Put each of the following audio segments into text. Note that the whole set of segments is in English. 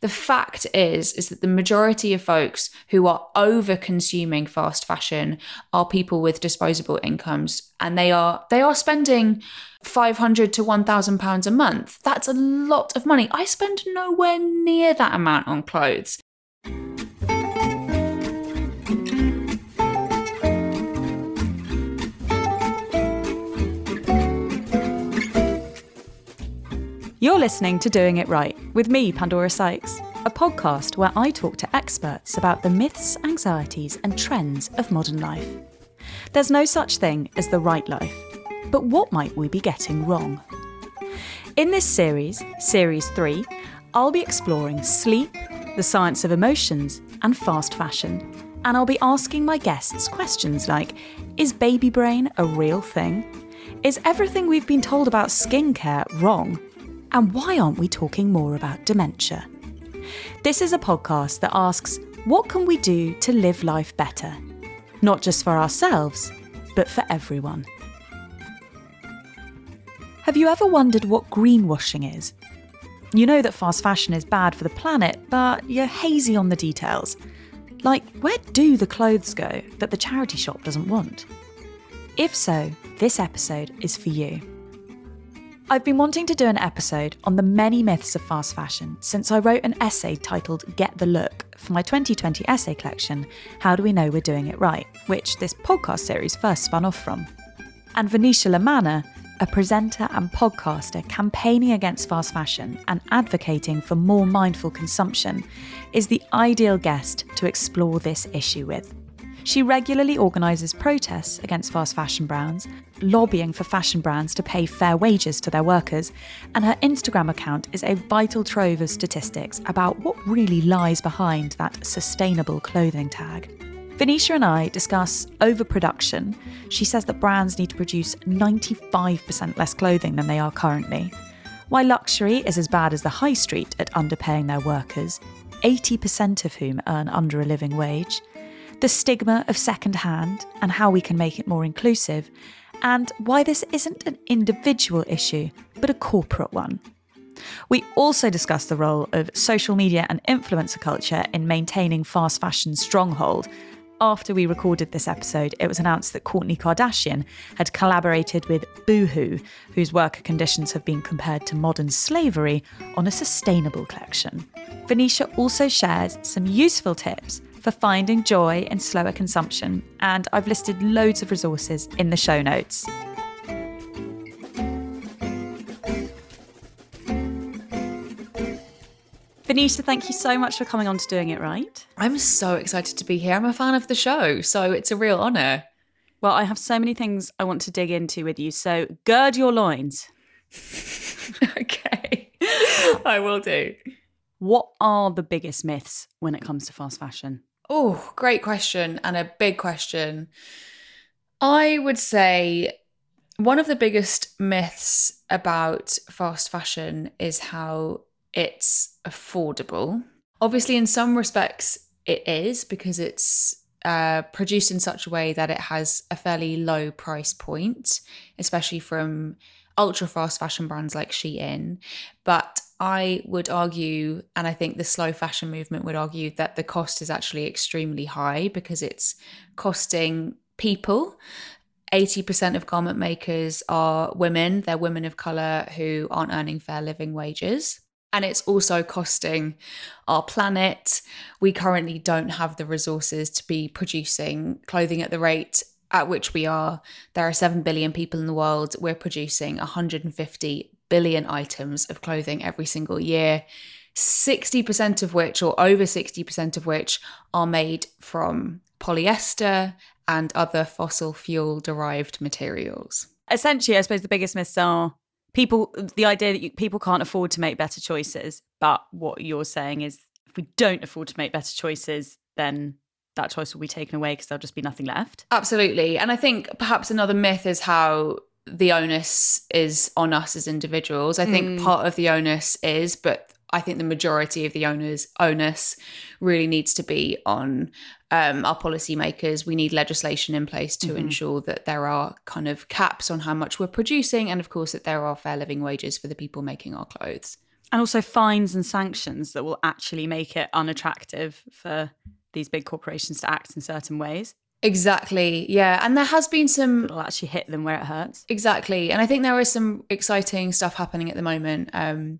the fact is is that the majority of folks who are over consuming fast fashion are people with disposable incomes and they are they are spending 500 to 1000 pounds a month. That's a lot of money. I spend nowhere near that amount on clothes You're listening to Doing It Right with me, Pandora Sykes, a podcast where I talk to experts about the myths, anxieties, and trends of modern life. There's no such thing as the right life, but what might we be getting wrong? In this series, Series 3, I'll be exploring sleep, the science of emotions, and fast fashion. And I'll be asking my guests questions like Is baby brain a real thing? Is everything we've been told about skincare wrong? And why aren't we talking more about dementia? This is a podcast that asks what can we do to live life better? Not just for ourselves, but for everyone. Have you ever wondered what greenwashing is? You know that fast fashion is bad for the planet, but you're hazy on the details. Like, where do the clothes go that the charity shop doesn't want? If so, this episode is for you. I've been wanting to do an episode on the many myths of fast fashion since I wrote an essay titled Get the Look for my 2020 essay collection, How Do We Know We're Doing It Right, which this podcast series first spun off from. And Venetia Lamanna, a presenter and podcaster campaigning against fast fashion and advocating for more mindful consumption, is the ideal guest to explore this issue with. She regularly organises protests against fast fashion brands, lobbying for fashion brands to pay fair wages to their workers, and her Instagram account is a vital trove of statistics about what really lies behind that sustainable clothing tag. Venetia and I discuss overproduction. She says that brands need to produce 95% less clothing than they are currently. Why luxury is as bad as the high street at underpaying their workers, 80% of whom earn under a living wage the stigma of secondhand and how we can make it more inclusive, and why this isn't an individual issue, but a corporate one. We also discuss the role of social media and influencer culture in maintaining fast fashion's stronghold. After we recorded this episode, it was announced that Kourtney Kardashian had collaborated with Boohoo, whose worker conditions have been compared to modern slavery, on a sustainable collection. Venetia also shares some useful tips for finding joy in slower consumption, and I've listed loads of resources in the show notes. Venetia, thank you so much for coming on to Doing It Right. I'm so excited to be here. I'm a fan of the show, so it's a real honour. Well, I have so many things I want to dig into with you, so gird your loins. okay, I will do. What are the biggest myths when it comes to fast fashion? Oh, great question and a big question. I would say one of the biggest myths about fast fashion is how it's affordable. Obviously, in some respects, it is because it's uh, produced in such a way that it has a fairly low price point, especially from ultra fast fashion brands like Shein. But I would argue, and I think the slow fashion movement would argue, that the cost is actually extremely high because it's costing people. 80% of garment makers are women. They're women of colour who aren't earning fair living wages. And it's also costing our planet. We currently don't have the resources to be producing clothing at the rate at which we are. There are 7 billion people in the world. We're producing 150 billion items of clothing every single year, 60% of which, or over 60% of which, are made from polyester and other fossil fuel derived materials. Essentially, I suppose the biggest myths are people, the idea that you, people can't afford to make better choices. But what you're saying is if we don't afford to make better choices, then that choice will be taken away because there'll just be nothing left. Absolutely. And I think perhaps another myth is how the onus is on us as individuals. I think mm. part of the onus is, but I think the majority of the owners onus really needs to be on um, our policymakers. We need legislation in place to mm-hmm. ensure that there are kind of caps on how much we're producing, and of course that there are fair living wages for the people making our clothes. And also fines and sanctions that will actually make it unattractive for these big corporations to act in certain ways. Exactly. Yeah. And there has been some. It'll actually hit them where it hurts. Exactly. And I think there is some exciting stuff happening at the moment. Um,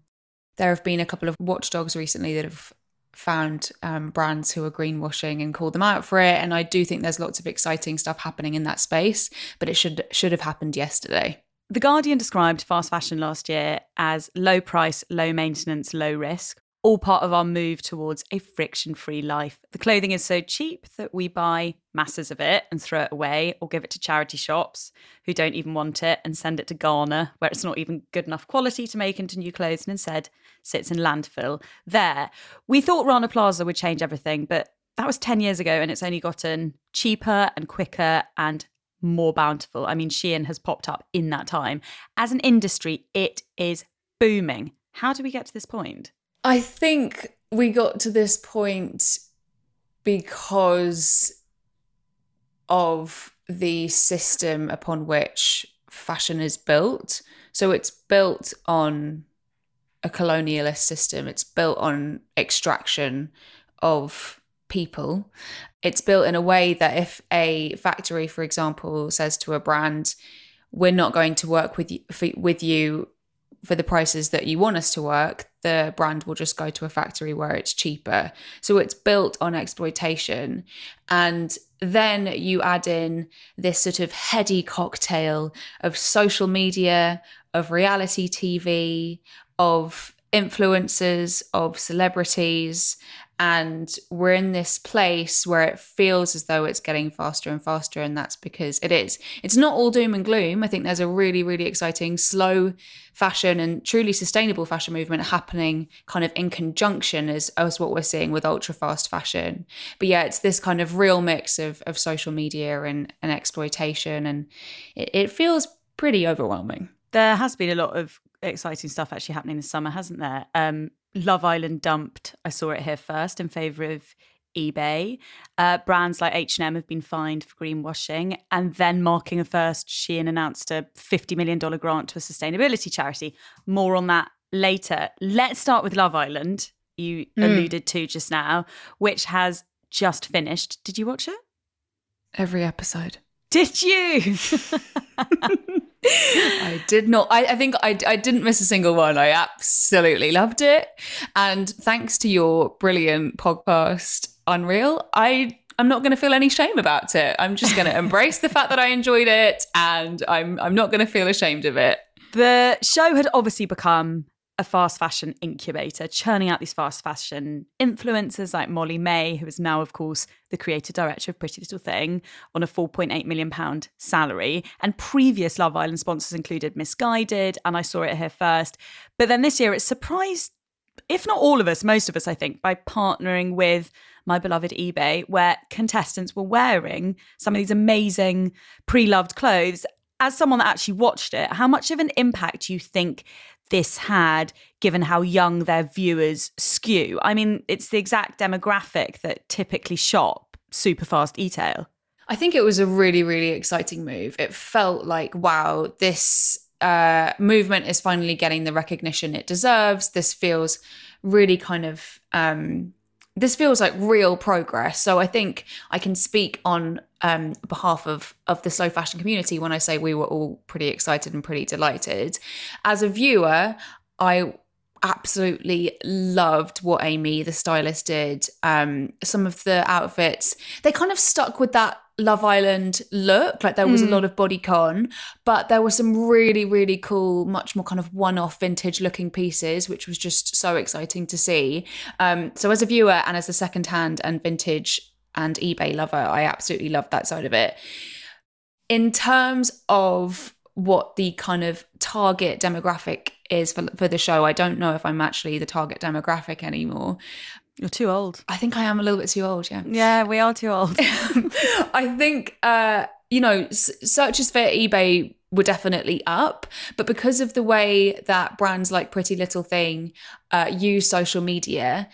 there have been a couple of watchdogs recently that have found um, brands who are greenwashing and called them out for it. And I do think there's lots of exciting stuff happening in that space, but it should should have happened yesterday. The Guardian described fast fashion last year as low price, low maintenance, low risk, all part of our move towards a friction free life. The clothing is so cheap that we buy masses of it and throw it away or give it to charity shops who don't even want it and send it to Ghana, where it's not even good enough quality to make into new clothes and instead sits in landfill. There, we thought Rana Plaza would change everything, but that was 10 years ago and it's only gotten cheaper and quicker and more bountiful. I mean, Shein has popped up in that time. As an industry, it is booming. How do we get to this point? I think we got to this point because of the system upon which fashion is built. So it's built on a colonialist system, it's built on extraction of people. It's built in a way that if a factory, for example, says to a brand, we're not going to work with you, with you for the prices that you want us to work, the brand will just go to a factory where it's cheaper. So it's built on exploitation. And then you add in this sort of heady cocktail of social media, of reality TV, of influencers, of celebrities, and we're in this place where it feels as though it's getting faster and faster and that's because it is. It's not all doom and gloom. I think there's a really really exciting slow fashion and truly sustainable fashion movement happening kind of in conjunction as, as what we're seeing with ultra fast fashion. But yeah it's this kind of real mix of, of social media and, and exploitation and it, it feels pretty overwhelming. There has been a lot of exciting stuff actually happening this summer, hasn't there? Um, Love Island dumped. I saw it here first in favour of eBay. Uh, brands like H&M have been fined for greenwashing. And then marking a first, Shein announced a $50 million grant to a sustainability charity. More on that later. Let's start with Love Island, you mm. alluded to just now, which has just finished. Did you watch it? Every episode. Did you? I did not. I, I think I, I didn't miss a single one. I absolutely loved it. And thanks to your brilliant podcast, Unreal, I I'm not going to feel any shame about it. I'm just going to embrace the fact that I enjoyed it, and I'm I'm not going to feel ashamed of it. The show had obviously become a fast fashion incubator, churning out these fast fashion influencers like Molly-Mae, who is now, of course, the creative director of Pretty Little Thing, on a £4.8 million salary. And previous Love Island sponsors included Missguided, and I saw it here first. But then this year it surprised, if not all of us, most of us, I think, by partnering with my beloved eBay, where contestants were wearing some of these amazing pre loved clothes as someone that actually watched it, how much of an impact do you think this had, given how young their viewers skew. I mean, it's the exact demographic that typically shop super fast e-tail. I think it was a really, really exciting move. It felt like, wow, this uh, movement is finally getting the recognition it deserves. This feels really kind of um, this feels like real progress. So I think I can speak on um, behalf of of the slow fashion community when I say we were all pretty excited and pretty delighted. As a viewer, I absolutely loved what Amy, the stylist, did. Um, some of the outfits, they kind of stuck with that Love Island look. Like there was mm. a hmm. lot of bodycon, but there were some really, really cool, much more kind of one off vintage looking pieces, which was just so exciting to see. Um, so as a viewer and as a second hand and vintage and eBay lover, I absolutely loved that side of it. In terms of what the kind of target demographic is for, for the show, I don't know if I'm actually the target demographic anymore. You're too old. I think I am a little bit too old. Yeah. Yeah, we are too old. I think, uh, you know, s- searches for eBay were definitely up, but because of the way that brands like Pretty Little Thing uh, use social media,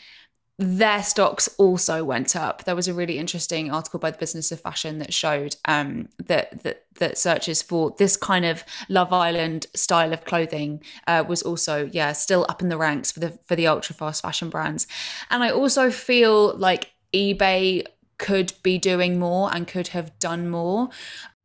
their stocks also went up. There was a really interesting article by the Business of Fashion that showed um, that that that searches for this kind of Love Island style of clothing uh, was also yeah still up in the ranks for the for the ultra fast fashion brands. And I also feel like eBay could be doing more and could have done more.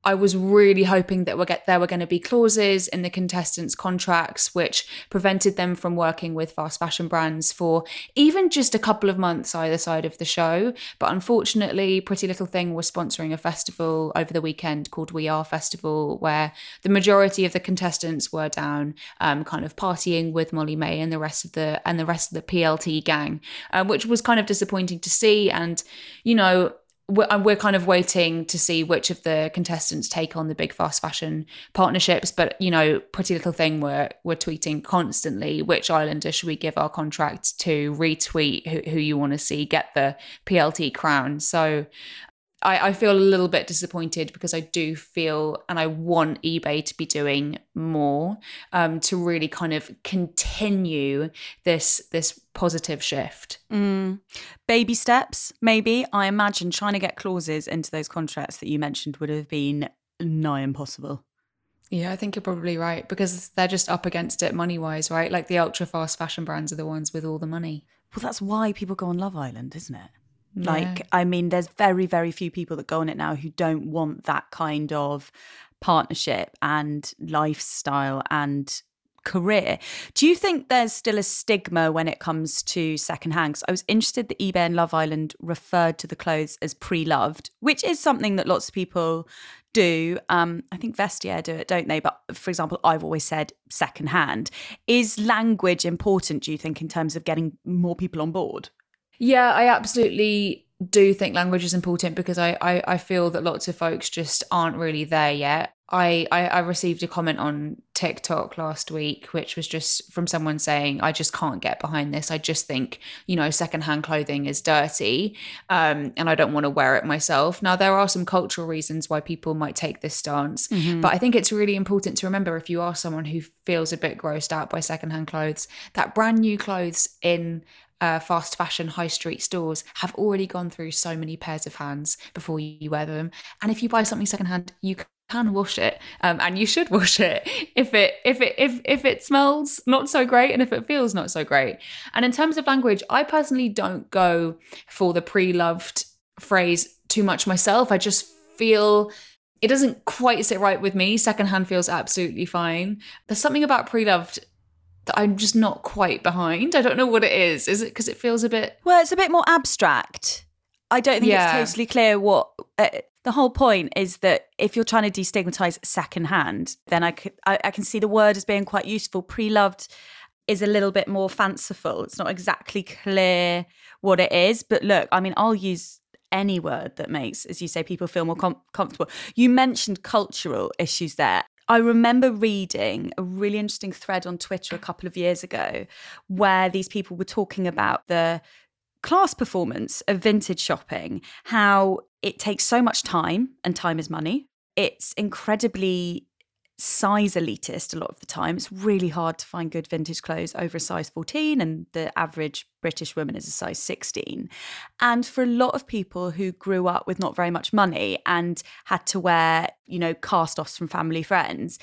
I was really hoping that we'll get, there were going to be clauses in the contestants' contracts which prevented them from working with fast fashion brands for even just a couple of months either side of the show. But unfortunately, Pretty Little Thing was sponsoring a festival over the weekend called We Are Festival, where the majority of the contestants were down, um, kind of partying with Molly-Mae and the rest of the and the rest of the PLT gang, uh, which was kind of disappointing to see. And you know, we're, uh, we're kind of waiting to see which of the contestants take on the big fast fashion partnerships. But you know, Pretty Little Thing we're we're tweeting constantly. Which islander should we give our contract to? Retweet who, who you want to see get the PLT crown. So I, I feel a little bit disappointed because I do feel and I want eBay to be doing more um, to really kind of continue this this positive shift. Mm. Baby steps, maybe. I imagine trying to get clauses into those contracts that you mentioned would have been nigh impossible. Yeah, I think you're probably right because they're just up against it money wise, right? Like the ultra fast fashion brands are the ones with all the money. Well, that's why people go on Love Island, isn't it? Like. I mean, there's very, very few people that go on it now who don't want that kind of partnership and lifestyle and career. Do you think there's still a stigma when it comes to secondhand? Because I was interested that eBay and Love Island referred to the clothes as pre-loved, which is something that lots of people do. Um, I think Vestiaire do it, don't they? But for example, I've always said secondhand. Is language important? Do you think in terms of getting more people on board? Yeah, I absolutely do think language is important because I, I, I feel that lots of folks just aren't really there yet. I, I, I received a comment on TikTok last week, which was just from someone saying, I just can't get behind this. I just think, you know, secondhand clothing is dirty um, and I don't want to wear it myself. Now, there are some cultural reasons why people might take this stance, mm-hmm. but I think it's really important to remember if you are someone who feels a bit grossed out by secondhand clothes, that brand new clothes in uh, fast fashion high street stores have already gone through so many pairs of hands before you wear them. And if you buy something secondhand, you can wash it, um, and you should wash it if it if it if if it smells not so great and if it feels not so great. And in terms of language, I personally don't go for the pre-loved phrase too much myself. I just feel it doesn't quite sit right with me. Secondhand feels absolutely fine. There's something about pre-loved that I'm just not quite behind. I don't know what it is. Is it because it feels a bit. Well, it's a bit more abstract. I don't think yeah. it's totally clear what. Uh, the whole point is that if you're trying to destigmatize secondhand, then I, could, I, I can see the word as being quite useful. Pre loved is a little bit more fanciful. It's not exactly clear what it is. But look, I mean, I'll use any word that makes, as you say, people feel more com- comfortable. You mentioned cultural issues there. I remember reading a really interesting thread on Twitter a couple of years ago where these people were talking about the class performance of vintage shopping, how it takes so much time and time is money. It's incredibly size elitist a lot of the time. It's really hard to find good vintage clothes over a size 14, and the average British woman is a size 16. And for a lot of people who grew up with not very much money and had to wear, you know, cast offs from family friends,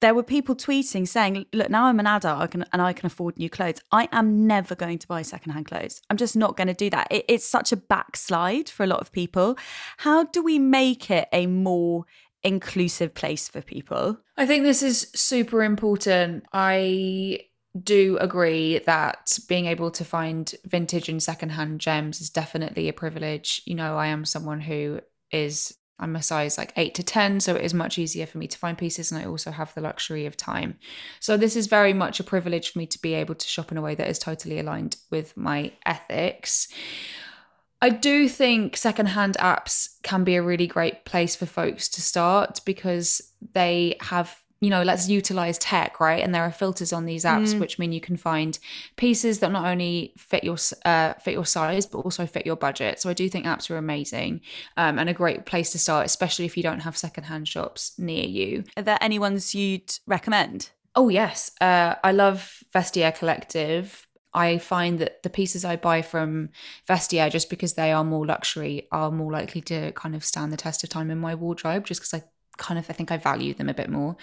there were people tweeting saying, Look, now I'm an adult and I can afford new clothes. I am never going to buy secondhand clothes. I'm just not going to do that. It, it's such a backslide for a lot of people. How do we make it a more inclusive place for people. I think this is super important. I do agree that being able to find vintage and secondhand gems is definitely a privilege. You know, I am someone who is I'm a size like 8 to 10, so it is much easier for me to find pieces and I also have the luxury of time. So this is very much a privilege for me to be able to shop in a way that is totally aligned with my ethics. I do think secondhand apps can be a really great place for folks to start because they have you know let's utilize tech right? And there are filters on these apps mm. which mean you can find pieces that not only fit your uh, fit your size but also fit your budget. So i do think apps are amazing um, and a great place to start especially if you don't have secondhand shops near you. Are there any ones you'd recommend? Oh yes. Uh, i love vestiaire collective I find that the pieces I buy from Vestiaire, just because they are more luxury, are more likely to kind of stand the test of time in my wardrobe, just because I kind of I think I value them a bit more.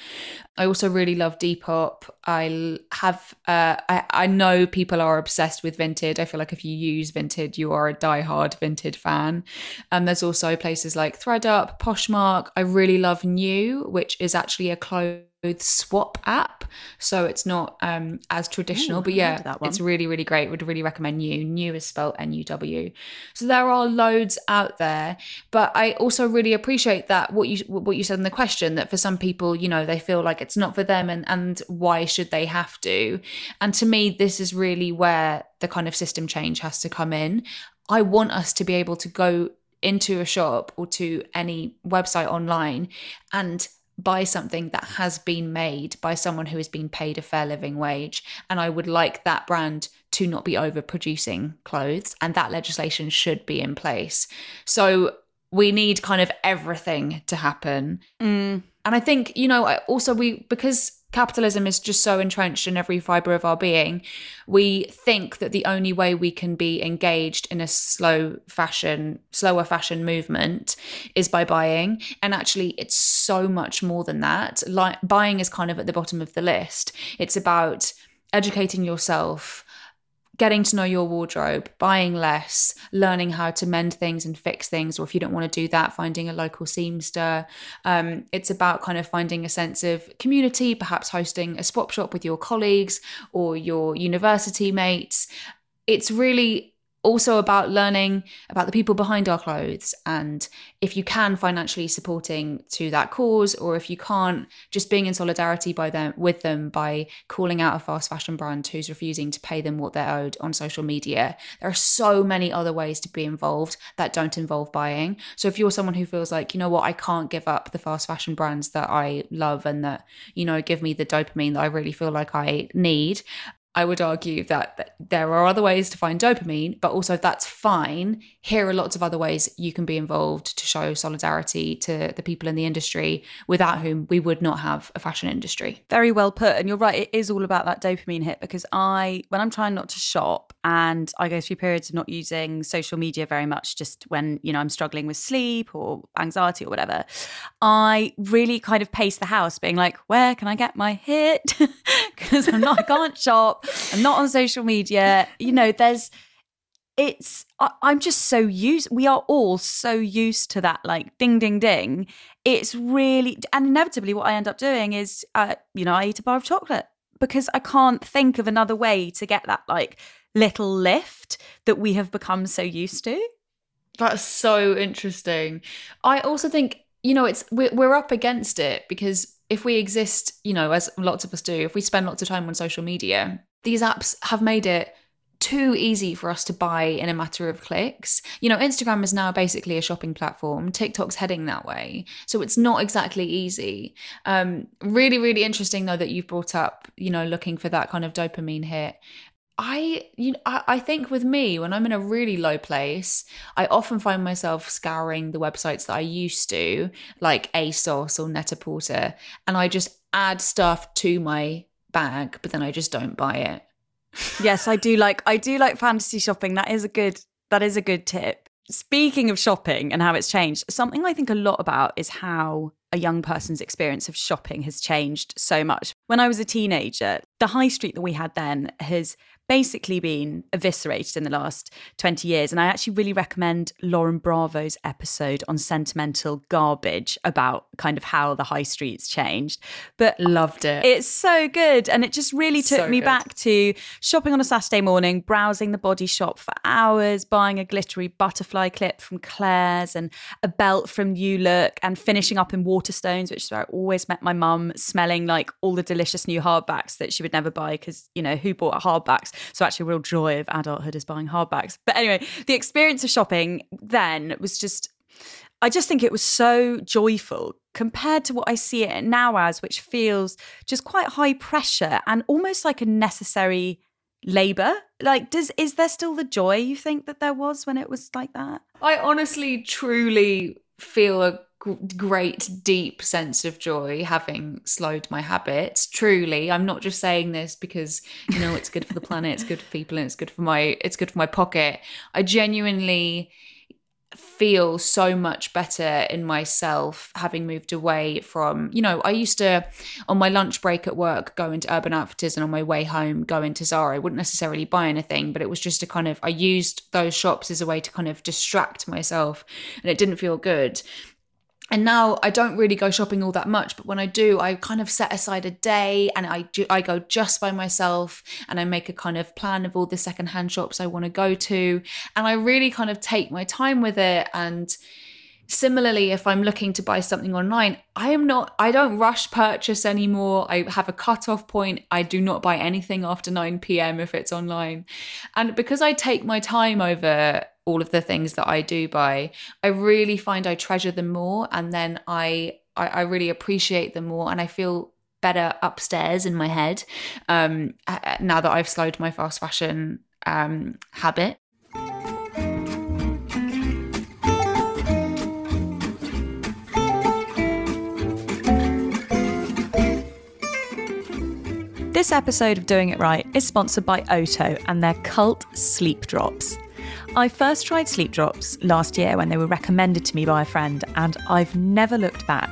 I also really love Depop. I have uh, I I know people are obsessed with Vinted. I feel like if you use Vinted, you are a die-hard Vinted fan. And um, there's also places like ThredUp, Poshmark. I really love Nuw, which is actually a clothes swap app. So it's not um as traditional Ooh, but yeah it's really really great. Would really recommend you. Nuw is spelled n-u-w so there are loads out there but i also really appreciate that what you what you said in the question that for some people you know they feel like it's not for them and and why should they have to? And to me this is really where the kind of system change has to come in. I want us to be able to go into a shop or to any website online and buy something that has been made by someone who has been paid a fair living wage. And I would like that brand to not be overproducing clothes, and that legislation should be in place. So we need kind of everything to happen. Mm. And I think, you know, also we, because capitalism is just so entrenched in every fiber of our being, we think that the only way we can be engaged in a slow fashion, slower fashion movement is by buying. And actually, it's so much more than that. Like buying is kind of at the bottom of the list. It's about educating yourself getting to know your wardrobe, buying less, learning how to mend things and fix things, or if you don't want to do that, finding a local seamster. Um, it's about kind of finding a sense of community, perhaps hosting a swap shop with your colleagues or your university mates. It's really also about learning about the people behind our clothes and if you can financially supporting to that cause or if you can't just being in solidarity by them with them by calling out a fast fashion brand who's refusing to pay them what they're owed on social media. There are so many other ways to be involved that don't involve buying. So if you're someone who feels like you know what I can't give up the fast fashion brands that I love and that you know give me the dopamine that I really feel like I need I would argue that, that, there are other ways to find dopamine, but also that's fine. Here are lots of other ways you can be involved to show solidarity to the people in the industry without whom we would not have a fashion industry. Very well put. And you're right, it is all about that dopamine hit because I, when I'm trying not to shop and I go through periods of not using social media very much, just when, you know, I'm struggling with sleep or anxiety or whatever, I really kind of pace the house being like, where can I get my hit? Because I'm not, I can't shop. I'm not on social media. You know, there's it's I, am just so used we are all so used to that like ding ding ding. It's really and inevitably what i end up doing is uh, you know i eat a bar of chocolate because i can't think of another way to get that like little lift that we have become so used to. That's so interesting. I also think you know it's we're, we're up against it because if we exist you know as lots of us do if we spend lots of time on social media these apps have made it too easy for us to buy in a matter of clicks. You know, Instagram is now basically a shopping platform. TikTok's heading that way. So it's not exactly easy. Um, really, really interesting though that you've brought up, you know, looking for that kind of dopamine hit. I you know, I, I think with me, when I'm in a really low place, I often find myself scouring the websites that I used to, like ASOS or Net-a-Porter, and I just add stuff to my bag, but then I just don't buy it. yes, I do like I do like fantasy shopping. That is a good that is a good tip. Speaking of shopping and how it's changed, something I think a lot about is how a young person's experience of shopping has changed so much. When I was a teenager, the high street that we had then has basically been eviscerated in the last 20 years. And I actually really recommend Lauren Bravo's episode on sentimental garbage about kind of how the high streets changed. But loved it. It's so good. And it just really took so me good. back to shopping on a Saturday morning, browsing the body shop for hours, buying a glittery butterfly clip from Claire's and a belt from New Look, and finishing up in Waterstones, which is where I always met my mum, smelling like all the delicious new hardbacks that she would never buy because, you know, who bought hardbacks? So actually, real joy of adulthood is buying hardbacks. But anyway, the experience of shopping then was just. I just think it was so joyful compared to what I see it now as, which feels just quite high pressure and almost like a necessary labor. Like, does is there still the joy you think that there was when it was like that? I honestly, truly feel a great deep sense of joy having slowed my habits. Truly i'm not just saying this because you know it's good for the planet it's good for people and it's good for my it's good for my pocket. I genuinely feel so much better in myself having moved away from you know i used to on my lunch break at work go into urban outfitters and on my way home go into zara. I wouldn't necessarily buy anything but it was just a kind of i used those shops as a way to kind of distract myself and it didn't feel good and now I don't really go shopping all that much, but when I do, I kind of set aside a day and I do, I go just by myself and I make a kind of plan of all the secondhand shops I want to go to, and I really kind of take my time with it. And similarly, if I'm looking to buy something online, I am not, I don't rush purchase anymore. I have a cutoff point. I do not buy anything after 9 p.m. if it's online, and because I take my time over all of the things that I do buy, I really find I treasure them more and then I I, I really appreciate them more and I feel better upstairs in my head um, now that I've slowed my fast fashion um, habit. This episode of Doing It Right is sponsored by Oto and their cult sleep drops. I first tried sleep drops last year when they were recommended to me by a friend, and I've never looked back.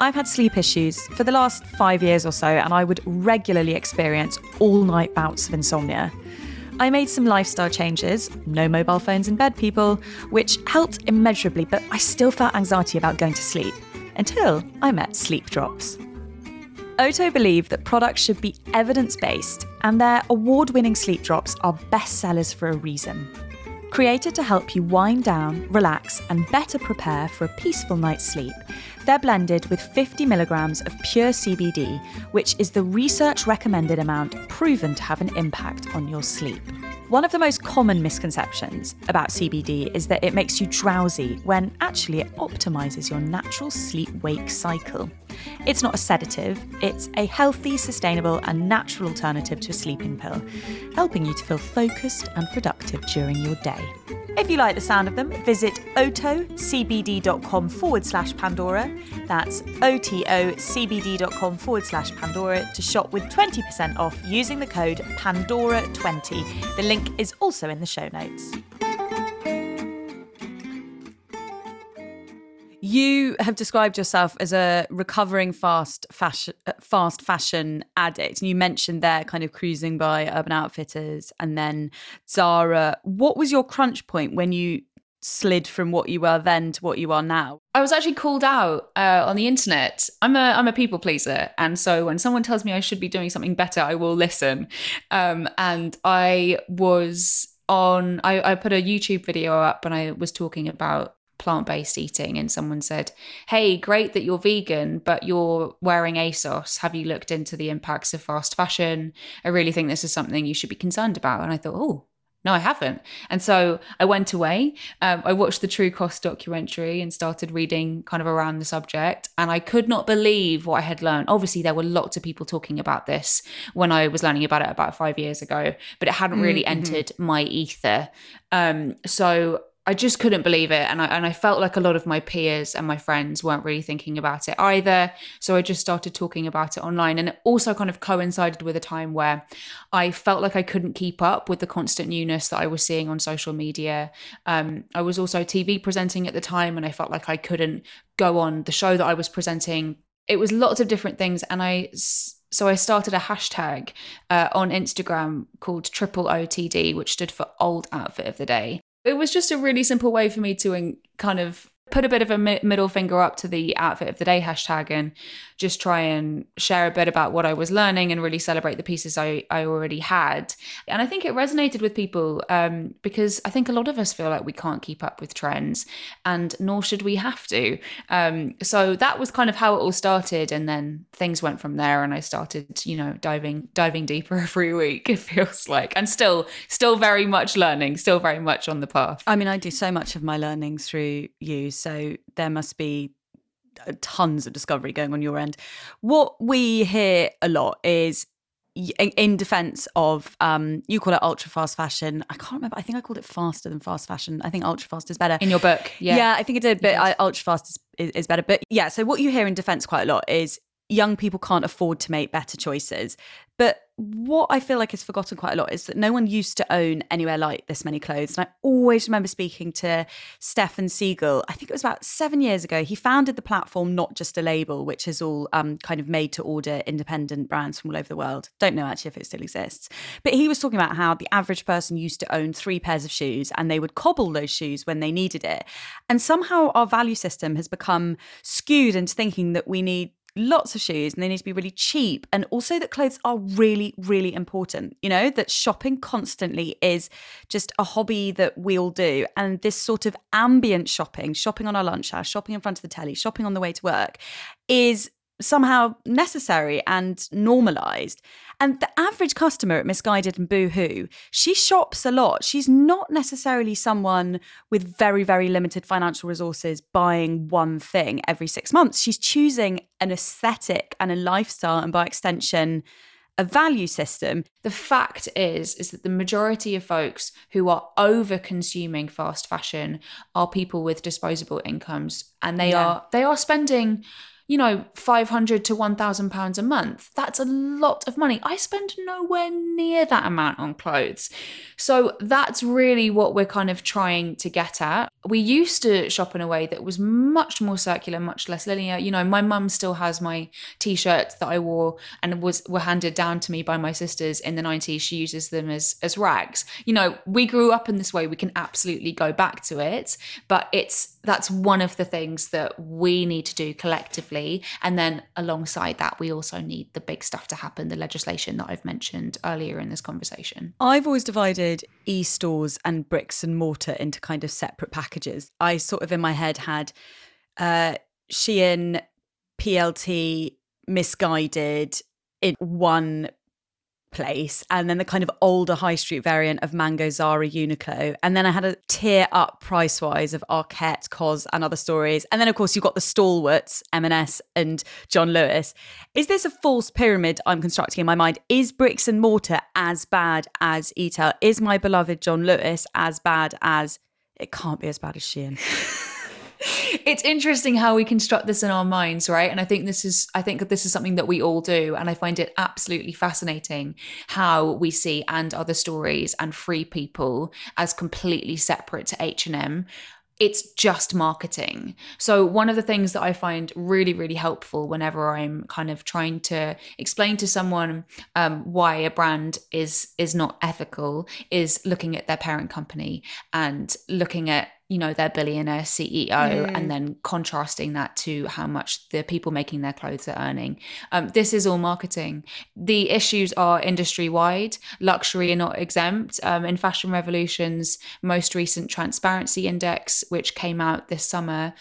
I've had sleep issues for the last five years or so, and I would regularly experience all night bouts of insomnia. I made some lifestyle changes, no mobile phones in bed, people, which helped immeasurably, but I still felt anxiety about going to sleep until I met Sleep Drops. Oto believe that products should be evidence based, and their award winning sleep drops are bestsellers for a reason. Created to help you wind down, relax, and better prepare for a peaceful night's sleep, they're blended with 50 milligrams of pure CBD, which is the research recommended amount proven to have an impact on your sleep. One of the most common misconceptions about CBD is that it makes you drowsy when actually it optimizes your natural sleep wake cycle. It's not a sedative, it's a healthy, sustainable, and natural alternative to a sleeping pill, helping you to feel focused and productive during your day. If you like the sound of them, visit otocbd.com forward slash Pandora. That's otocbd.com forward slash Pandora to shop with 20% off using the code Pandora20. The link is also in the show notes. You have described yourself as a recovering fast fashion uh, fast fashion addict. And you mentioned there kind of cruising by Urban Outfitters and then Zara. What was your crunch point when you slid from what you were then to what you are now? I was actually called out uh, on the internet. I'm a I'm a people pleaser, and so when someone tells me I should be doing something better, I will listen. Um, and I was on. I, I put a YouTube video up, and I was talking about plant based eating and someone said, Hey, great that you're vegan, but you're wearing ASOS. Have you looked into the impacts of fast fashion? I really think this is something you should be concerned about. And I thought, Oh, no, I haven't. And so I went away. Um, I watched the True Cost documentary and started reading kind of around the subject. And I could not believe what I had learned. Obviously, there were lots of people talking about this when I was learning about it about five years ago, but it hadn't really mm-hmm. entered my ether. Um, so I just couldn't believe it. And I, and I felt like a lot of my peers and my friends weren't really thinking about it either. So I just started talking about it online. And it also kind of coincided with a time where I felt like I couldn't keep up with the constant newness that I was seeing on social media. Um, I was also TV presenting at the time, and I felt like I couldn't go on the show that I was presenting. It was lots of different things. And I so I started a hashtag uh, on Instagram called Triple OTD, which stood for Old Outfit of the Day. It was just a really simple way for me to kind of put a bit of a middle finger up to the outfit of the day hashtag and just try and share a bit about what I was learning and really celebrate the pieces I, I already had. And I think it resonated with people um, because I think a lot of us feel like we can't keep up with trends and nor should we have to. Um, so that was kind of how it all started. And then things went from there and I started, you know, diving, diving deeper every week, it feels like, and still, still very much learning, still very much on the path. I mean, I do so much of my learning through you. So there must be uh, tons of discovery going on your end. What we hear a lot is in defense of um you call it ultra fast fashion. I can't remember i think i called it faster than fast fashion. I think ultra fast is better. In your book yeah. Yeah i think it did but I, ultra fast is, is, is better. But yeah, so what you hear in defense quite a lot is young people can't afford to make better choices. But what I feel like is forgotten quite a lot is that no one used to own anywhere like this many clothes. And I always remember speaking to Stefan Siegel, I think it was about seven years ago. He founded the platform Not Just a Label, which is all um, kind of made to order independent brands from all over the world. Don't know actually if it still exists. But he was talking about how the average person used to own three pairs of shoes and they would cobble those shoes when they needed it. And somehow our value system has become skewed into thinking that we need lots of shoes and they need to be really cheap and also that clothes are really really important you know that shopping constantly is just a hobby that we all do and this sort of ambient shopping shopping on our lunch hour shopping in front of the telly shopping on the way to work is somehow necessary and normalized. And the average customer at Missguided and Boohoo, she shops a lot. She's not necessarily someone with very, very limited financial resources buying one thing every six months. She's choosing an aesthetic and a lifestyle, and by extension, a value system. The fact is is that the majority of folks who are over consuming fast fashion are people with disposable incomes and they yeah. are they are spending you know, 500 to 1,000 pounds a month. That's a lot of money. I spend nowhere near that amount on clothes. So that's really what we're kind of trying to get at. We used to shop in a way that was much more circular, much less linear. You know, my mum still has my t-shirts that I wore and was were handed down to me by my sisters in the 90s. She uses them as as rags. You know, we grew up in this way. We can absolutely go back to it, but it's that's one of the things that we need to do collectively. And then alongside that, we also need the big stuff to happen, the legislation that I've mentioned earlier in this conversation. I've always divided e stores and bricks and mortar into kind of separate packages. I sort of in my head had uh, Shein, PLT, Missguided in one place and then the kind of older high street variant of Mango, Zara, Uniqlo. And then I had a tier up price wise of Arket, COS, and other stories. And then, of course, you've got the stalwarts, M&S and John Lewis. Is this a false pyramid I'm constructing in my mind? Is bricks and mortar as bad as e-tail? Is my beloved John Lewis as bad as it can't be as bad as Shein? it's interesting how we construct this in our minds, right? And I think this is I think this is something that we all do and I find it absolutely fascinating how we see and other stories and free people as completely separate to H&M it's just marketing. So, one of the things that I find really, really helpful whenever I'm kind of trying to explain to someone um, why a brand is is not ethical is looking at their parent company and looking at you know their billionaire CEO mm. and then contrasting that to how much the people making their clothes are earning. Um, this is all marketing. The issues are industry wide. Luxury are not exempt. Um, in Fashion Revolution's most recent transparency index, which came out this summer,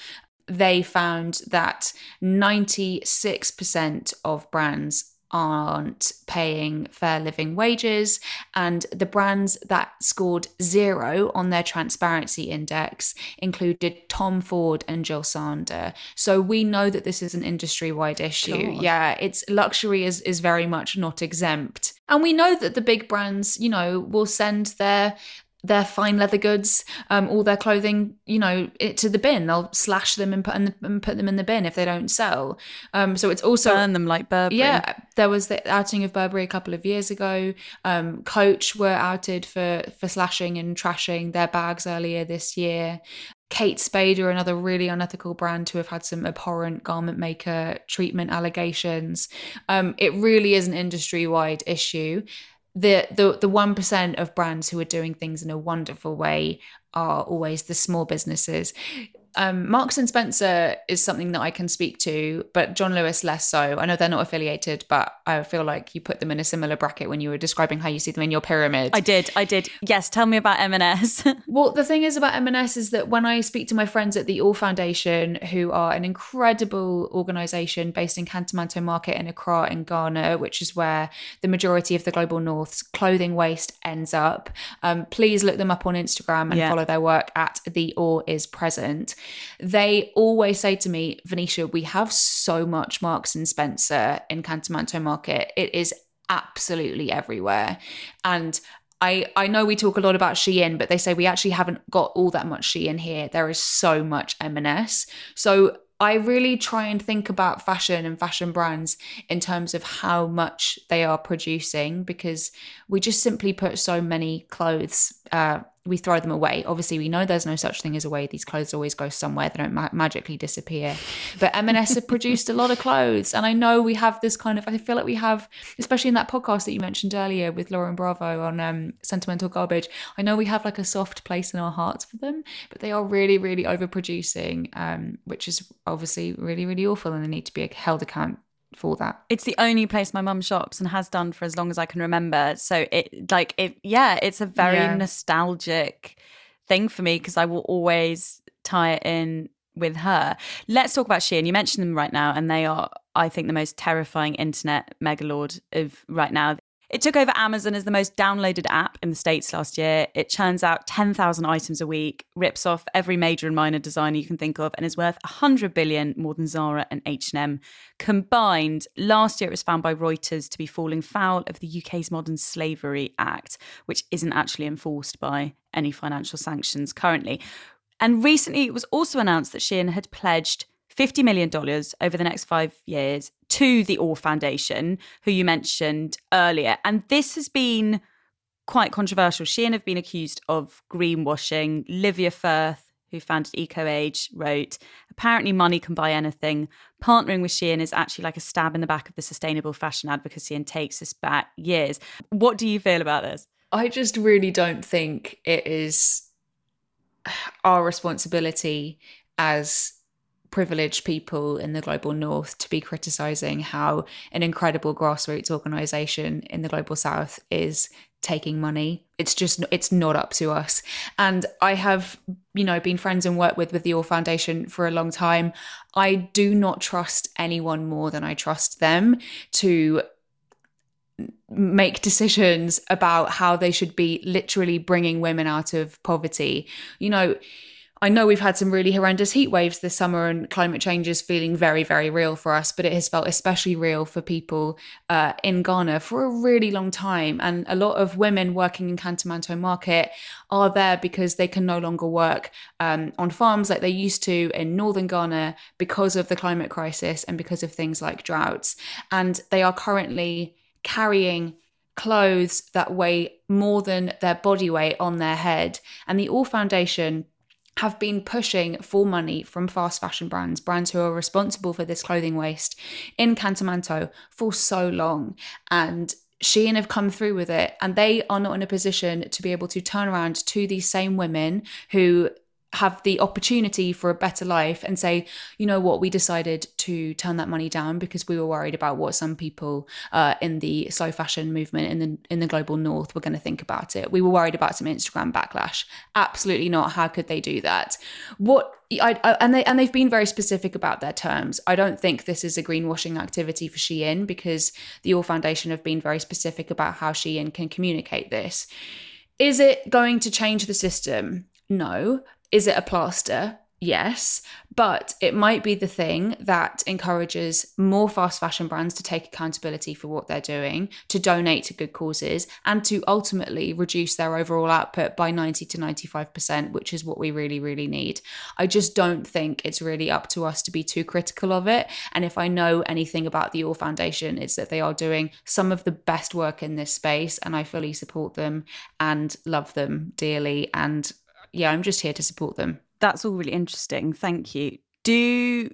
they found that 96% of brands aren't paying fair living wages. And the brands that scored zero on their transparency index included Tom Ford and Jill Sander. So we know that this is an industry wide issue. God. Yeah, it's luxury is, is very much not exempt. And we know that the big brands, you know, will send their their fine leather goods, um, all their clothing, you know, it, to the bin. They'll slash them and put, the, and put them in the bin if they don't sell. Um, so it's also burn them like Burberry. Yeah, there was the outing of Burberry a couple of years ago. Um, Coach were outed for for slashing and trashing their bags earlier this year. Kate Spade are another really unethical brand to have had some abhorrent garment maker treatment allegations. Um, it really is an industry wide issue the the the one percent of brands who are doing things in a wonderful way are always the small businesses um, Marks and Spencer is something that I can speak to, but John Lewis less so. I know they're not affiliated, but I feel like you put them in a similar bracket when you were describing how you see them in your pyramid. I did, I did. Yes, tell me about M&S. well, the thing is about M&S is that when I speak to my friends at the OR Foundation, who are an incredible organisation based in Kantamanto Market in Accra in Ghana, which is where the majority of the global north's clothing waste ends up. Um, please look them up on Instagram and yeah. follow their work at the All is Present they always say to me, Venetia, we have so much Marks and Spencer in Kantamanto Market. It is absolutely everywhere. And I, I know we talk a lot about Shein, but they say we actually haven't got all that much Shein here. There is so much M&S. So I really try and think about fashion and fashion brands in terms of how much they are producing because we just simply put so many clothes uh, we throw them away. Obviously, we know there's no such thing as away. These clothes always go somewhere; they don't ma- magically disappear. But M&S have produced a lot of clothes, and I know we have this kind of. I feel like we have, especially in that podcast that you mentioned earlier with Lauren Bravo on um, sentimental garbage. I know we have like a soft place in our hearts for them, but they are really, really overproducing, um, which is obviously really, really awful, and they need to be held account for that. It's the only place my mum shops and has done for as long as I can remember. So it like it yeah, it's a very yeah. nostalgic thing for me because I will always tie it in with her. Let's talk about Shein. You mentioned them right now, and they are, I think, the most terrifying internet megalord of right now. It took over Amazon as the most downloaded app in the States last year. It churns out 10,000 items a week, rips off every major and minor designer you can think of, and is worth 100 billion more than Zara and H&M combined. Last year, it was found by Reuters to be falling foul of the UK's Modern Slavery Act, which isn't actually enforced by any financial sanctions currently. And recently, it was also announced that Shein had pledged $50 million over the next five years to the OR Foundation, who you mentioned earlier. And this has been quite controversial. Shein have been accused of greenwashing. Livia Firth, who founded EcoAge, wrote Apparently, money can buy anything. Partnering with Shein is actually like a stab in the back of the sustainable fashion advocacy and takes us back years. What do you feel about this? I just really don't think it is our responsibility as privileged people in the global north to be criticizing how an incredible grassroots organization in the global south is taking money. It's just it's not up to us. And i have you know been friends and worked with with the OR Foundation for a long time. I do not trust anyone more than i trust them to make decisions about how they should be literally bringing women out of poverty. You know I know we've had some really horrendous heat waves this summer and climate change is feeling very, very real for us, but it has felt especially real for people uh, in Ghana for a really long time. And a lot of women working in Kantamanto Market are there because they can no longer work um, on farms like they used to in northern Ghana because of the climate crisis and because of things like droughts. And they are currently carrying clothes that weigh more than their body weight on their head. And the OR Foundation have been pushing for money from fast fashion brands, brands who are responsible for this clothing waste in Kantamanto for so long. And Shein have come through with it, and they are not in a position to be able to turn around to these same women who have the opportunity for a better life and say, you know what, we decided to turn that money down because we were worried about what some people uh, in the slow fashion movement in the in the global north were going to think about it. We were worried about some Instagram backlash. Absolutely not. How could they do that? What I, I, and they and they've been very specific about their terms. I don't think this is a greenwashing activity for Shein because the OR Foundation have been very specific about how Shein can communicate this. Is it going to change the system? No, is it a plaster? Yes, but it might be the thing that encourages more fast fashion brands to take accountability for what they're doing, to donate to good causes, and to ultimately reduce their overall output by 90 to 95%, which is what we really, really need. I just don't think it's really up to us to be too critical of it. And if I know anything about the OR Foundation, it's that they are doing some of the best work in this space, and I fully support them and love them dearly. And yeah, I'm just here to support them. That's all really interesting. Thank you. Do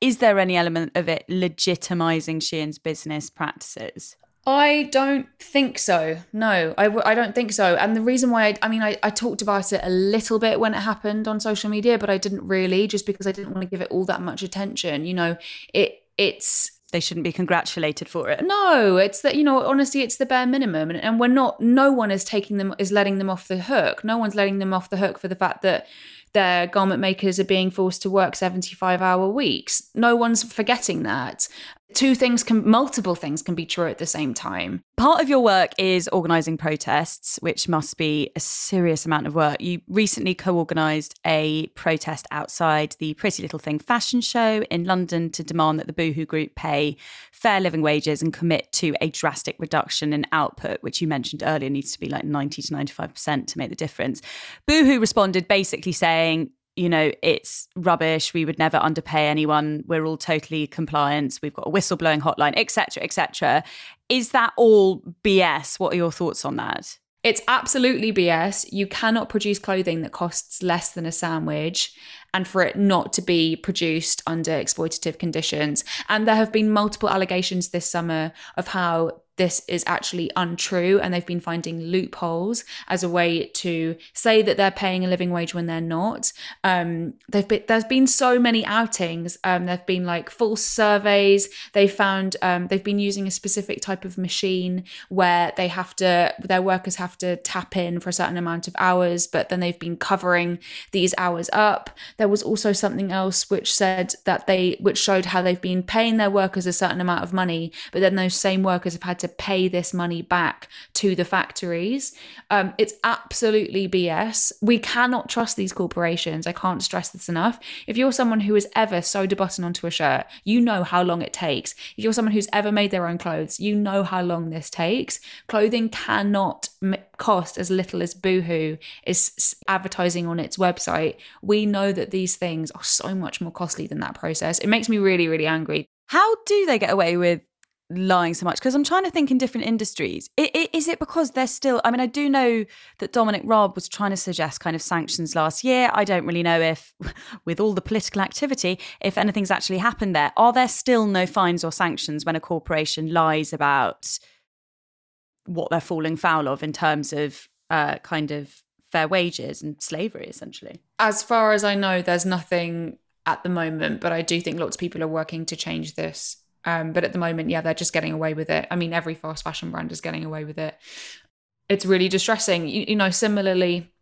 is there any element of it legitimizing Shein's business practices? I don't think so. No, I w- I don't think so. And the reason why I, I mean, I, I talked about it a little bit when it happened on social media, but I didn't really just because I didn't want to give it all that much attention. You know, it it's they shouldn't be congratulated for it. No, it's that you know, honestly, it's the bare minimum, and, and we're not. No one is taking them is letting them off the hook. No one's letting them off the hook for the fact that their garment makers are being forced to work 75 hour weeks. No one's forgetting that. Two things can, multiple things can be true at the same time. Part of your work is organising protests, which must be a serious amount of work. You recently co organised a protest outside the Pretty Little Thing fashion show in London to demand that the Boohoo Group pay fair living wages and commit to a drastic reduction in output, which you mentioned earlier needs to be like 90 to 95% to make the difference. Boohoo responded basically saying, you know, it's rubbish. We would never underpay anyone. We're all totally compliant. We've got a whistleblowing hotline, etc., etc. Is that all BS? What are your thoughts on that? It's absolutely BS. You cannot produce clothing that costs less than a sandwich and for it not to be produced under exploitative conditions. And there have been multiple allegations this summer of how this is actually untrue and they've been finding loopholes as a way to say that they're paying a living wage when they're not. Um, been there's been so many outings. Um, there've been like false surveys. They found um, they've been using a specific type of machine where they have to their workers have to tap in for a certain amount of hours but then they've been covering these hours up. There was also something else which said that they which showed how they've been paying their workers a certain amount of money but then those same workers have had to pay this money back to the factories. Um, it's absolutely BS. We cannot trust these corporations. I can't stress this enough. If you're someone who has ever sewed a button onto a shirt, you know how long it takes. If you're someone who's ever made their own clothes, you know how long this takes. Clothing cannot cost as little as Boohoo is advertising on its website. We know that these things are so much more costly than that process. It makes me really, really angry. How do they get away with lying so much because i'm trying to think in different industries. It, it, is it because they're still i mean i do know that dominic raab was trying to suggest kind of sanctions last year. I don't really know if with all the political activity if anything's actually happened there. Are there still no fines or sanctions when a corporation lies about what they're falling foul of in terms of uh, kind of fair wages and slavery essentially? As far as i know there's nothing at the moment but i do think lots of people are working to change this um, but at the moment, yeah, they're just getting away with it. I mean, every fast fashion brand is getting away with it. It's really distressing. You, you know, similarly,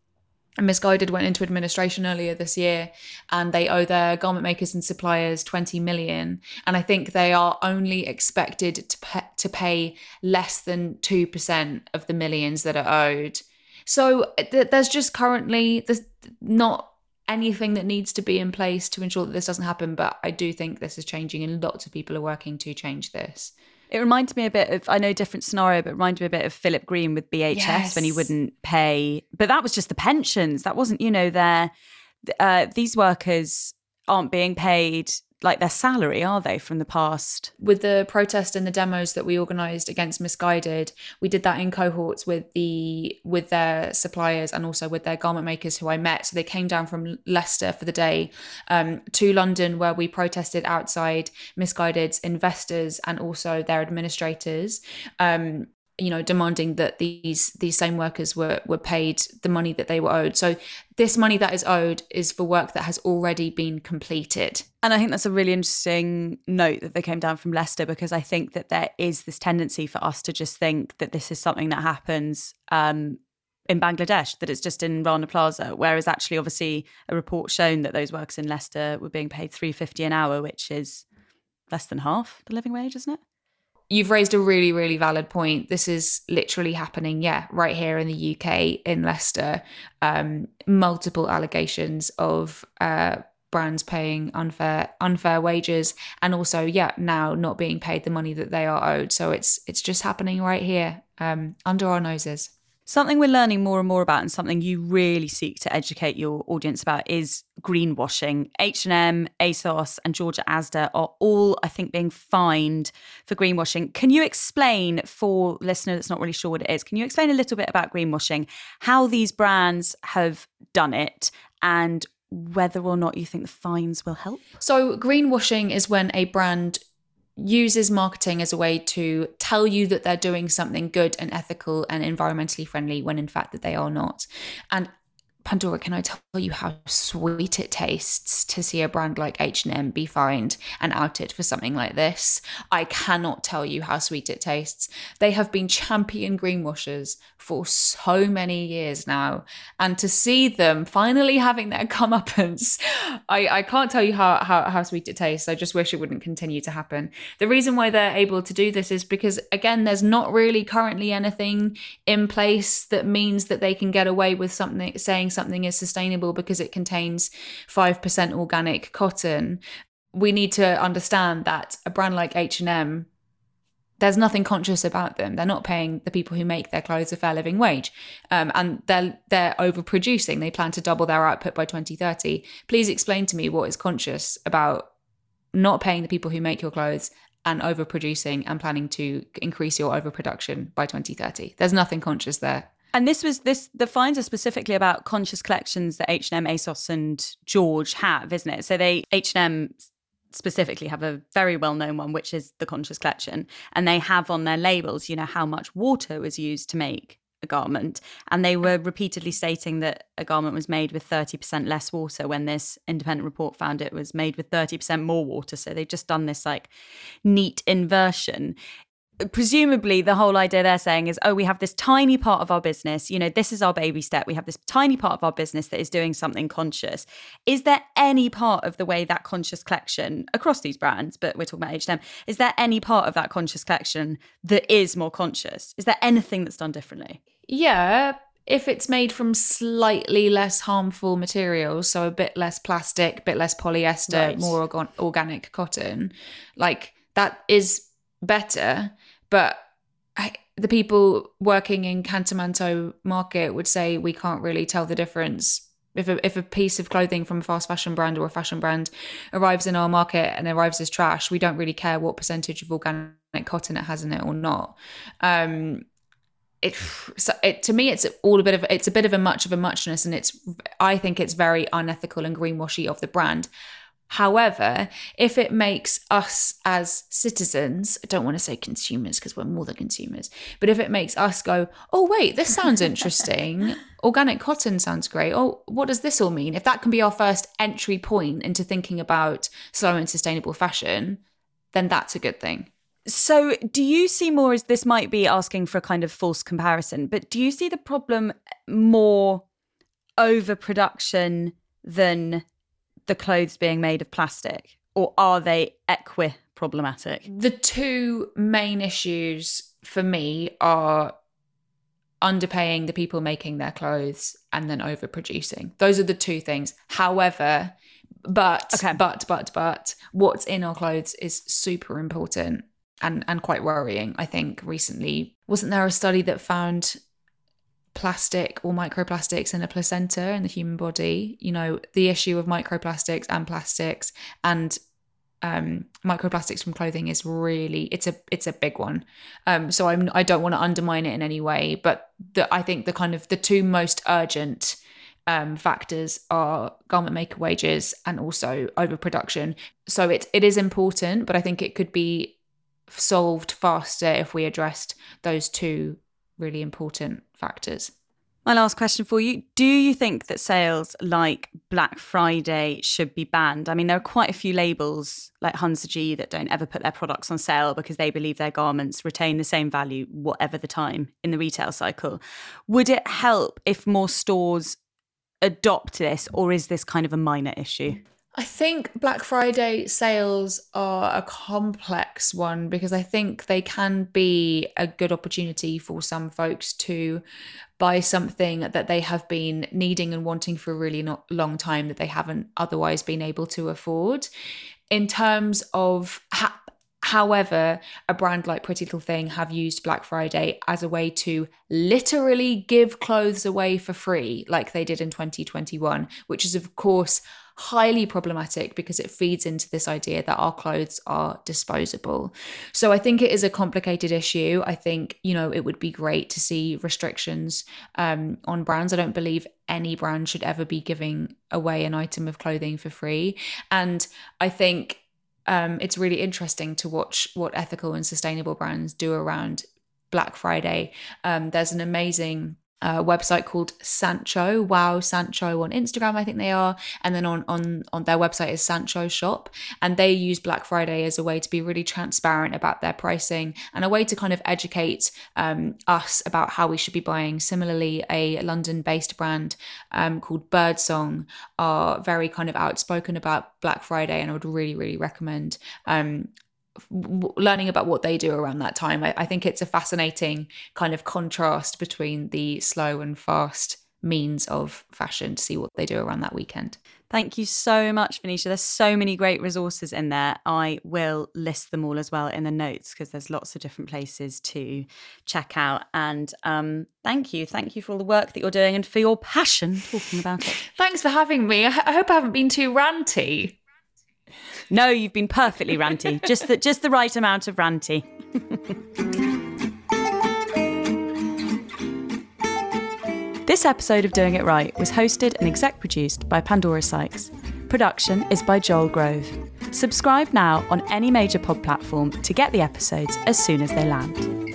Missguided went into administration earlier this year and they owe their garment makers and suppliers 20 million. And I think they are only expected to pay, to pay less than 2% of the millions that are owed. So th- there's just currently there's not anything that needs to be in place to ensure that this doesn't happen. But I do think this is changing, and lots of people are working to change this. It reminds me a bit of, I know different scenario, but it reminded me a bit of Philip Green with BHS yes. when he wouldn't pay. But that was just the pensions. That wasn't, you know, their, uh, these workers aren't being paid like their salary, are they, from the past? With the protest and the demos that we organised against Missguided, we did that in cohorts with the with their suppliers and also with their garment makers who I met. So they came down from Leicester for the day um, to London, where we protested outside Missguided's investors and also their administrators. Um, you know demanding that these these same workers were were paid the money that they were owed. So this money that is owed is for work that has already been completed. And i think that's a really interesting note that they came down from leicester because i think that there is this tendency for us to just think that this is something that happens um, in Bangladesh, that it's just in Rana Plaza, whereas actually, obviously, a report shown that those workers in Leicester were being paid three fifty an hour, which is less than half the living wage, isn't it? You've raised a really, really valid point. This is literally happening, yeah, right here in the UK in Leicester. Um, multiple allegations of uh, brands paying unfair unfair wages, and also, yeah, now not being paid the money that they are owed. So it's it's just happening right here um, under our noses. Something we're learning more and more about and something you really seek to educate your audience about is greenwashing. H&M, ASOS and George at Asda are all I think being fined for greenwashing. Can you explain for listener that's not really sure what it is? Can you explain a little bit about greenwashing, how these brands have done it and whether or not you think the fines will help? So greenwashing is when a brand uses marketing as a way to tell you that they're doing something good and ethical and environmentally friendly when in fact that they are not. And Pandora, can I tell you how sweet it tastes to see a brand like H&M be fined and outed for something like this? I cannot tell you how sweet it tastes. They have been champion greenwashers for so many years now, and to see them finally having their comeuppance, I, I can't tell you how, how, how sweet it tastes. I just wish it wouldn't continue to happen. The reason why they're able to do this is because, again, there's not really currently anything in place that means that they can get away with something saying something is sustainable because it contains 5% organic cotton we need to understand that a brand like H&M there's nothing conscious about them. They're not paying the people who make their clothes a fair living wage, um, and they're they're overproducing. They plan to double their output by 2030. Please explain to me what is conscious about not paying the people who make your clothes and overproducing and planning to increase your overproduction by 2030. There's nothing conscious there. And this was this the finds are specifically about conscious collections that H&M, ASOS and George have, isn't it? So they H&M specifically have a very well known one, which is the Conscious Collection. And they have on their labels, you know, how much water was used to make a garment. And they were repeatedly stating that a garment was made with 30% less water when this independent report found it was made with 30% more water. So they've just done this like neat inversion presumably the whole idea they're saying is oh we have this tiny part of our business you know this is our baby step. We have this tiny part of our business that is doing something conscious. Is there any part of the way that conscious collection across these brands but we're talking about H&M is there any part of that conscious collection that is more conscious? Is there anything that's done differently? Yeah if it's made from slightly less harmful materials so a bit less plastic a bit less polyester right. more organ- organic cotton like that is better but I, the people working in Kantamanto market would say we can't really tell the difference. If a, if a piece of clothing from a fast fashion brand or a fashion brand arrives in our market and arrives as trash, we don't really care what percentage of organic cotton it has in it or not. Um, it, so it to me it's all a bit of it's a bit of a much of a muchness and it's I think it's very unethical and greenwashy of the brand However, if it makes us as citizens, I don't want to say consumers because we're more than consumers, but if it makes us go, oh, wait, this sounds interesting. Organic cotton sounds great. Oh, what does this all mean? If that can be our first entry point into thinking about slow and sustainable fashion, then that's a good thing. So, do you see more as this might be asking for a kind of false comparison, but do you see the problem more overproduction than the clothes being made of plastic, or are they equi problematic? The two main issues for me are underpaying the people making their clothes and then overproducing. Those are the two things. However, but okay. but but but what's in our clothes is super important and and quite worrying. I think recently wasn't there a study that found plastic or microplastics in a placenta in the human body you know the issue of microplastics and plastics and um, microplastics from clothing is really it's a it's a big one. Um, so i'm i don't want to undermine it in any way but the, i think the kind of the two most urgent um, factors are garment maker wages and also overproduction. So it, it is important but i think it could be solved faster if we addressed those two really important factors. My last question for you Do you think that sales like Black Friday should be banned? I mean, there are quite a few labels like G that don't ever put their products on sale because they believe their garments retain the same value, whatever the time in the retail cycle. Would it help if more stores adopt this, or is this kind of a minor issue? I think Black Friday sales are a complex one because I think they can be a good opportunity for some folks to buy something that they have been needing and wanting for a really not long time that they haven't otherwise been able to afford. In terms of ha- However, a brand like Pretty Little Thing have used Black Friday as a way to literally give clothes away for free, like they did in 2021, which is, of course, highly problematic because it feeds into this idea that our clothes are disposable. So I think it is a complicated issue. I think, you know, it would be great to see restrictions um, on brands. I don't believe any brand should ever be giving away an item of clothing for free. And I think um, it's really interesting to watch what ethical and sustainable brands do around Black Friday. Um, there's an amazing a website called Sancho. Wow, Sancho on Instagram, I think they are, and then on on on their website is Sancho Shop, and they use Black Friday as a way to be really transparent about their pricing and a way to kind of educate um, us about how we should be buying. Similarly, a London-based brand um, called Birdsong are very kind of outspoken about Black Friday, and I would really really recommend um, learning about what they do around that time. I, I, think it's a fascinating kind of contrast between the slow and fast means of fashion to see what they do around that weekend. Thank you so much, Venetia. There's so many great resources in there. I will list them all as well in the notes because there's lots of different places to check out. And um, thank you. Thank you for all the work that you're doing and for your passion talking about it. Thanks for having me. I, I hope I haven't been too ranty. No, you've been perfectly ranty. just the just the right amount of ranty. This episode of Doing It Right was hosted and exec produced by Pandora Sykes. Production is by Joel Grove. Subscribe now on any major pod platform to get the episodes as soon as they land.